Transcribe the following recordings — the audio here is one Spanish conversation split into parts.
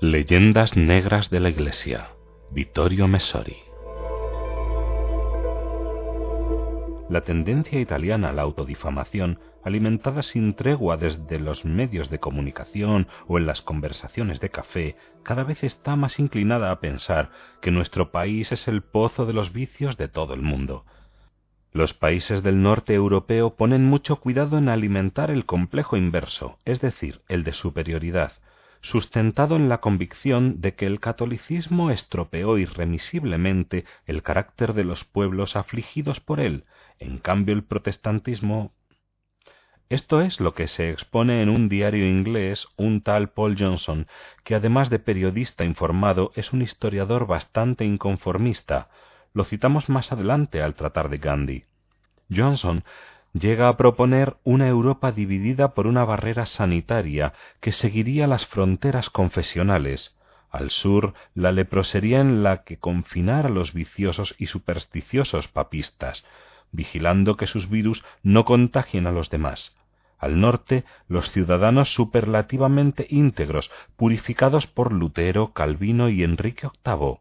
Leyendas Negras de la Iglesia. Vittorio Messori. La tendencia italiana a la autodifamación, alimentada sin tregua desde los medios de comunicación o en las conversaciones de café, cada vez está más inclinada a pensar que nuestro país es el pozo de los vicios de todo el mundo. Los países del norte europeo ponen mucho cuidado en alimentar el complejo inverso, es decir, el de superioridad, sustentado en la convicción de que el catolicismo estropeó irremisiblemente el carácter de los pueblos afligidos por él, en cambio el protestantismo. Esto es lo que se expone en un diario inglés un tal Paul Johnson, que además de periodista informado es un historiador bastante inconformista. Lo citamos más adelante al tratar de Gandhi. Johnson llega a proponer una Europa dividida por una barrera sanitaria que seguiría las fronteras confesionales, al sur la leprosería en la que confinar a los viciosos y supersticiosos papistas, vigilando que sus virus no contagien a los demás. Al norte, los ciudadanos superlativamente íntegros, purificados por Lutero, Calvino y Enrique VIII,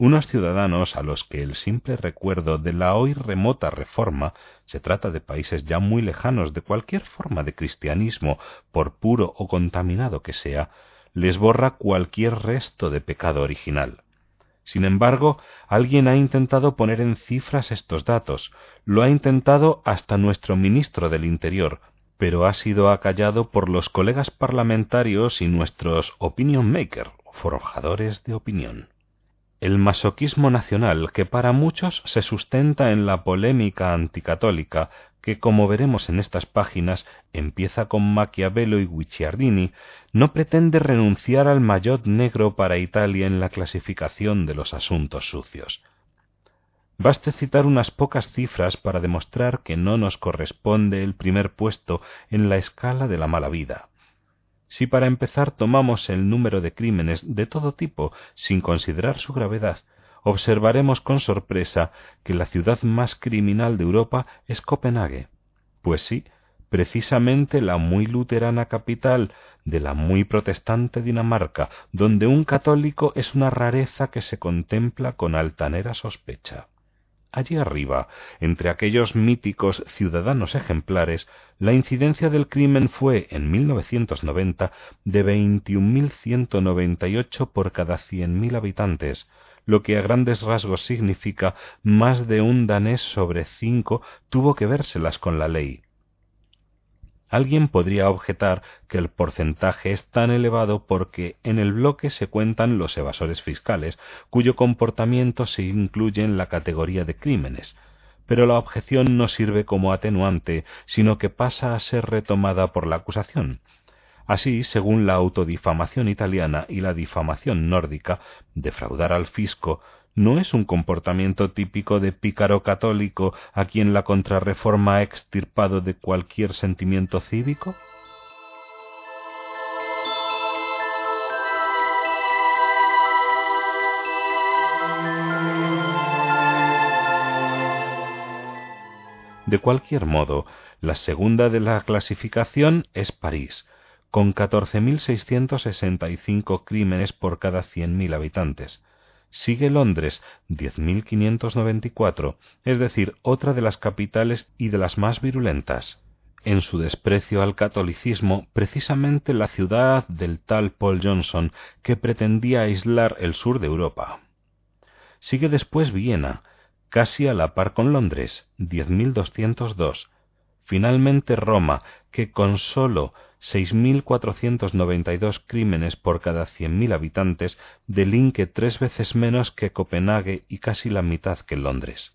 unos ciudadanos a los que el simple recuerdo de la hoy remota reforma se trata de países ya muy lejanos de cualquier forma de cristianismo, por puro o contaminado que sea, les borra cualquier resto de pecado original. Sin embargo, alguien ha intentado poner en cifras estos datos, lo ha intentado hasta nuestro ministro del Interior, pero ha sido acallado por los colegas parlamentarios y nuestros opinion maker, forjadores de opinión el masoquismo nacional que para muchos se sustenta en la polémica anticatólica que, como veremos en estas páginas, empieza con Maquiavelo y Guicciardini, no pretende renunciar al maillot negro para Italia en la clasificación de los asuntos sucios. Baste citar unas pocas cifras para demostrar que no nos corresponde el primer puesto en la escala de la mala vida. Si para empezar tomamos el número de crímenes de todo tipo sin considerar su gravedad, observaremos con sorpresa que la ciudad más criminal de Europa es Copenhague. Pues sí, precisamente la muy luterana capital de la muy protestante Dinamarca, donde un católico es una rareza que se contempla con altanera sospecha. Allí arriba, entre aquellos míticos ciudadanos ejemplares, la incidencia del crimen fue, en 1990, de 21.198 por cada 100.000 habitantes, lo que a grandes rasgos significa más de un danés sobre cinco tuvo que vérselas con la ley. Alguien podría objetar que el porcentaje es tan elevado porque en el bloque se cuentan los evasores fiscales, cuyo comportamiento se incluye en la categoría de crímenes, pero la objeción no sirve como atenuante, sino que pasa a ser retomada por la acusación. Así, según la autodifamación italiana y la difamación nórdica, defraudar al fisco ¿No es un comportamiento típico de pícaro católico a quien la contrarreforma ha extirpado de cualquier sentimiento cívico? De cualquier modo, la segunda de la clasificación es París, con 14.665 crímenes por cada 100.000 habitantes, Sigue Londres, 10.594, es decir, otra de las capitales y de las más virulentas. En su desprecio al catolicismo, precisamente la ciudad del tal Paul Johnson, que pretendía aislar el sur de Europa. Sigue después Viena, casi a la par con Londres, 10.202. Finalmente Roma, que con sólo 6.492 crímenes por cada 100.000 habitantes delinque tres veces menos que Copenhague y casi la mitad que Londres.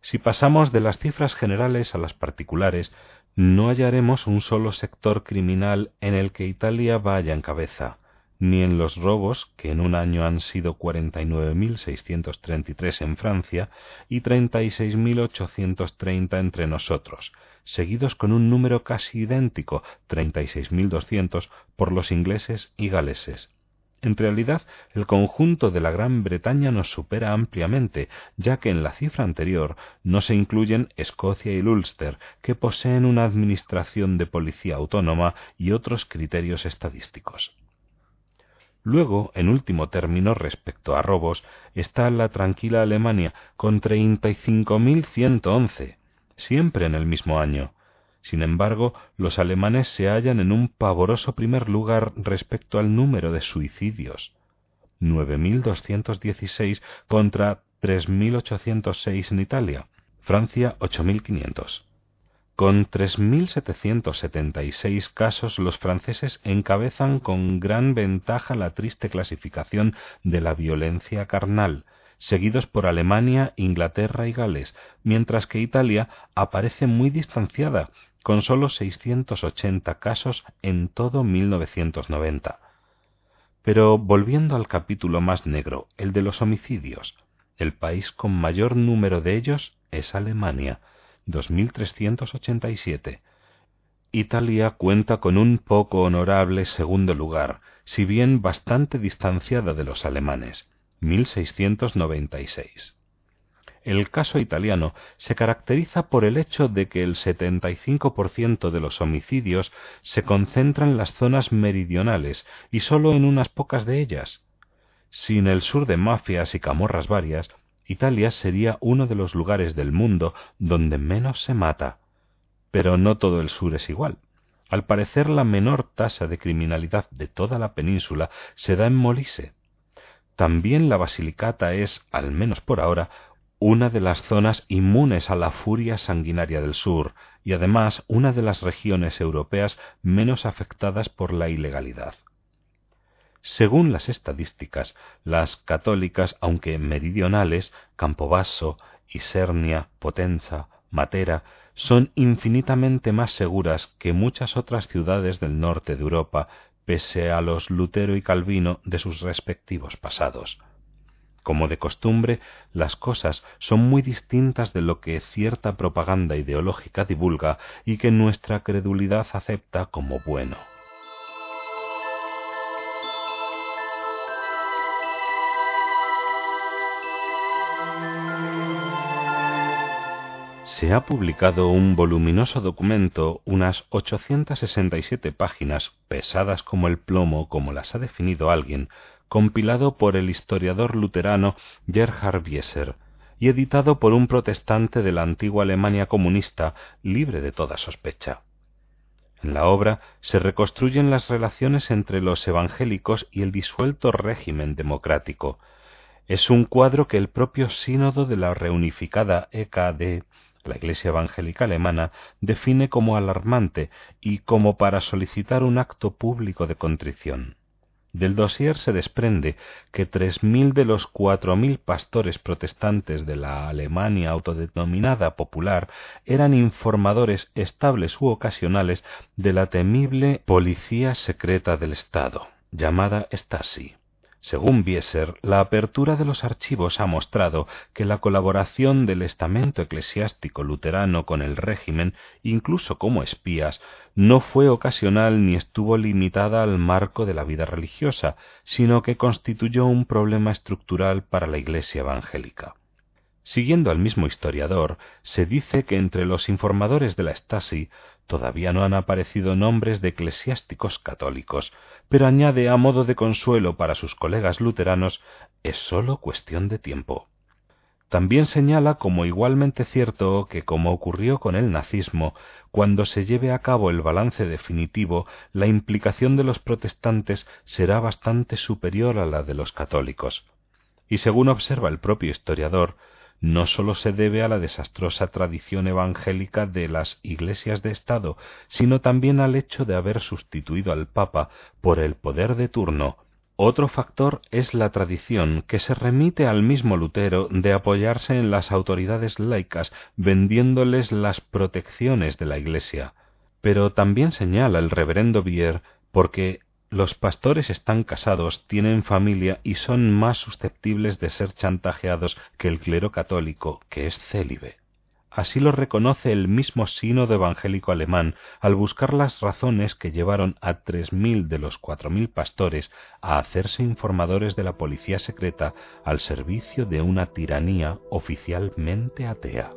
Si pasamos de las cifras generales a las particulares, no hallaremos un solo sector criminal en el que Italia vaya en cabeza, ni en los robos, que en un año han sido 49.633 en Francia y 36.830 entre nosotros, seguidos con un número casi idéntico, 36.200, por los ingleses y galeses. En realidad, el conjunto de la Gran Bretaña nos supera ampliamente, ya que en la cifra anterior no se incluyen Escocia y Ulster, que poseen una administración de policía autónoma y otros criterios estadísticos. Luego, en último término, respecto a robos, está la tranquila Alemania con 35.111, siempre en el mismo año. Sin embargo, los alemanes se hallan en un pavoroso primer lugar respecto al número de suicidios. 9.216 contra 3.806 en Italia, Francia 8.500. Con 3.776 casos, los franceses encabezan con gran ventaja la triste clasificación de la violencia carnal, seguidos por Alemania, Inglaterra y Gales, mientras que Italia aparece muy distanciada, con sólo 680 casos en todo 1990. Pero volviendo al capítulo más negro, el de los homicidios, el país con mayor número de ellos es Alemania, 2387. Italia cuenta con un poco honorable segundo lugar, si bien bastante distanciada de los alemanes, 1696. El caso italiano se caracteriza por el hecho de que el 75% de los homicidios se concentra en las zonas meridionales y sólo en unas pocas de ellas. Sin el sur de mafias y camorras varias, Italia sería uno de los lugares del mundo donde menos se mata. Pero no todo el sur es igual. Al parecer la menor tasa de criminalidad de toda la península se da en Molise. También la Basilicata es, al menos por ahora, una de las zonas inmunes a la furia sanguinaria del sur y además una de las regiones europeas menos afectadas por la ilegalidad. Según las estadísticas, las católicas, aunque meridionales, Campobasso, Isernia, Potenza, Matera, son infinitamente más seguras que muchas otras ciudades del norte de Europa, pese a los Lutero y Calvino de sus respectivos pasados. Como de costumbre, las cosas son muy distintas de lo que cierta propaganda ideológica divulga y que nuestra credulidad acepta como bueno. Se ha publicado un voluminoso documento, unas 867 páginas, pesadas como el plomo, como las ha definido alguien, compilado por el historiador luterano Gerhard Wieser y editado por un protestante de la antigua Alemania comunista libre de toda sospecha. En la obra se reconstruyen las relaciones entre los evangélicos y el disuelto régimen democrático. Es un cuadro que el propio sínodo de la reunificada EKD la Iglesia Evangélica Alemana define como alarmante y como para solicitar un acto público de contrición. Del dossier se desprende que tres mil de los cuatro mil pastores protestantes de la Alemania autodenominada popular eran informadores estables u ocasionales de la temible policía secreta del Estado, llamada Stasi. Según Bieser, la apertura de los archivos ha mostrado que la colaboración del estamento eclesiástico luterano con el régimen, incluso como espías, no fue ocasional ni estuvo limitada al marco de la vida religiosa, sino que constituyó un problema estructural para la Iglesia evangélica. Siguiendo al mismo historiador, se dice que entre los informadores de la Stasi todavía no han aparecido nombres de eclesiásticos católicos, pero añade a modo de consuelo para sus colegas luteranos es sólo cuestión de tiempo. También señala como igualmente cierto que, como ocurrió con el nazismo, cuando se lleve a cabo el balance definitivo, la implicación de los protestantes será bastante superior a la de los católicos. Y según observa el propio historiador, no sólo se debe a la desastrosa tradición evangélica de las iglesias de Estado, sino también al hecho de haber sustituido al Papa por el poder de turno. Otro factor es la tradición que se remite al mismo Lutero de apoyarse en las autoridades laicas vendiéndoles las protecciones de la Iglesia. Pero también señala el reverendo Bier porque los pastores están casados, tienen familia y son más susceptibles de ser chantajeados que el clero católico, que es célibe. Así lo reconoce el mismo sínodo evangélico alemán al buscar las razones que llevaron a tres mil de los cuatro mil pastores a hacerse informadores de la policía secreta al servicio de una tiranía oficialmente atea.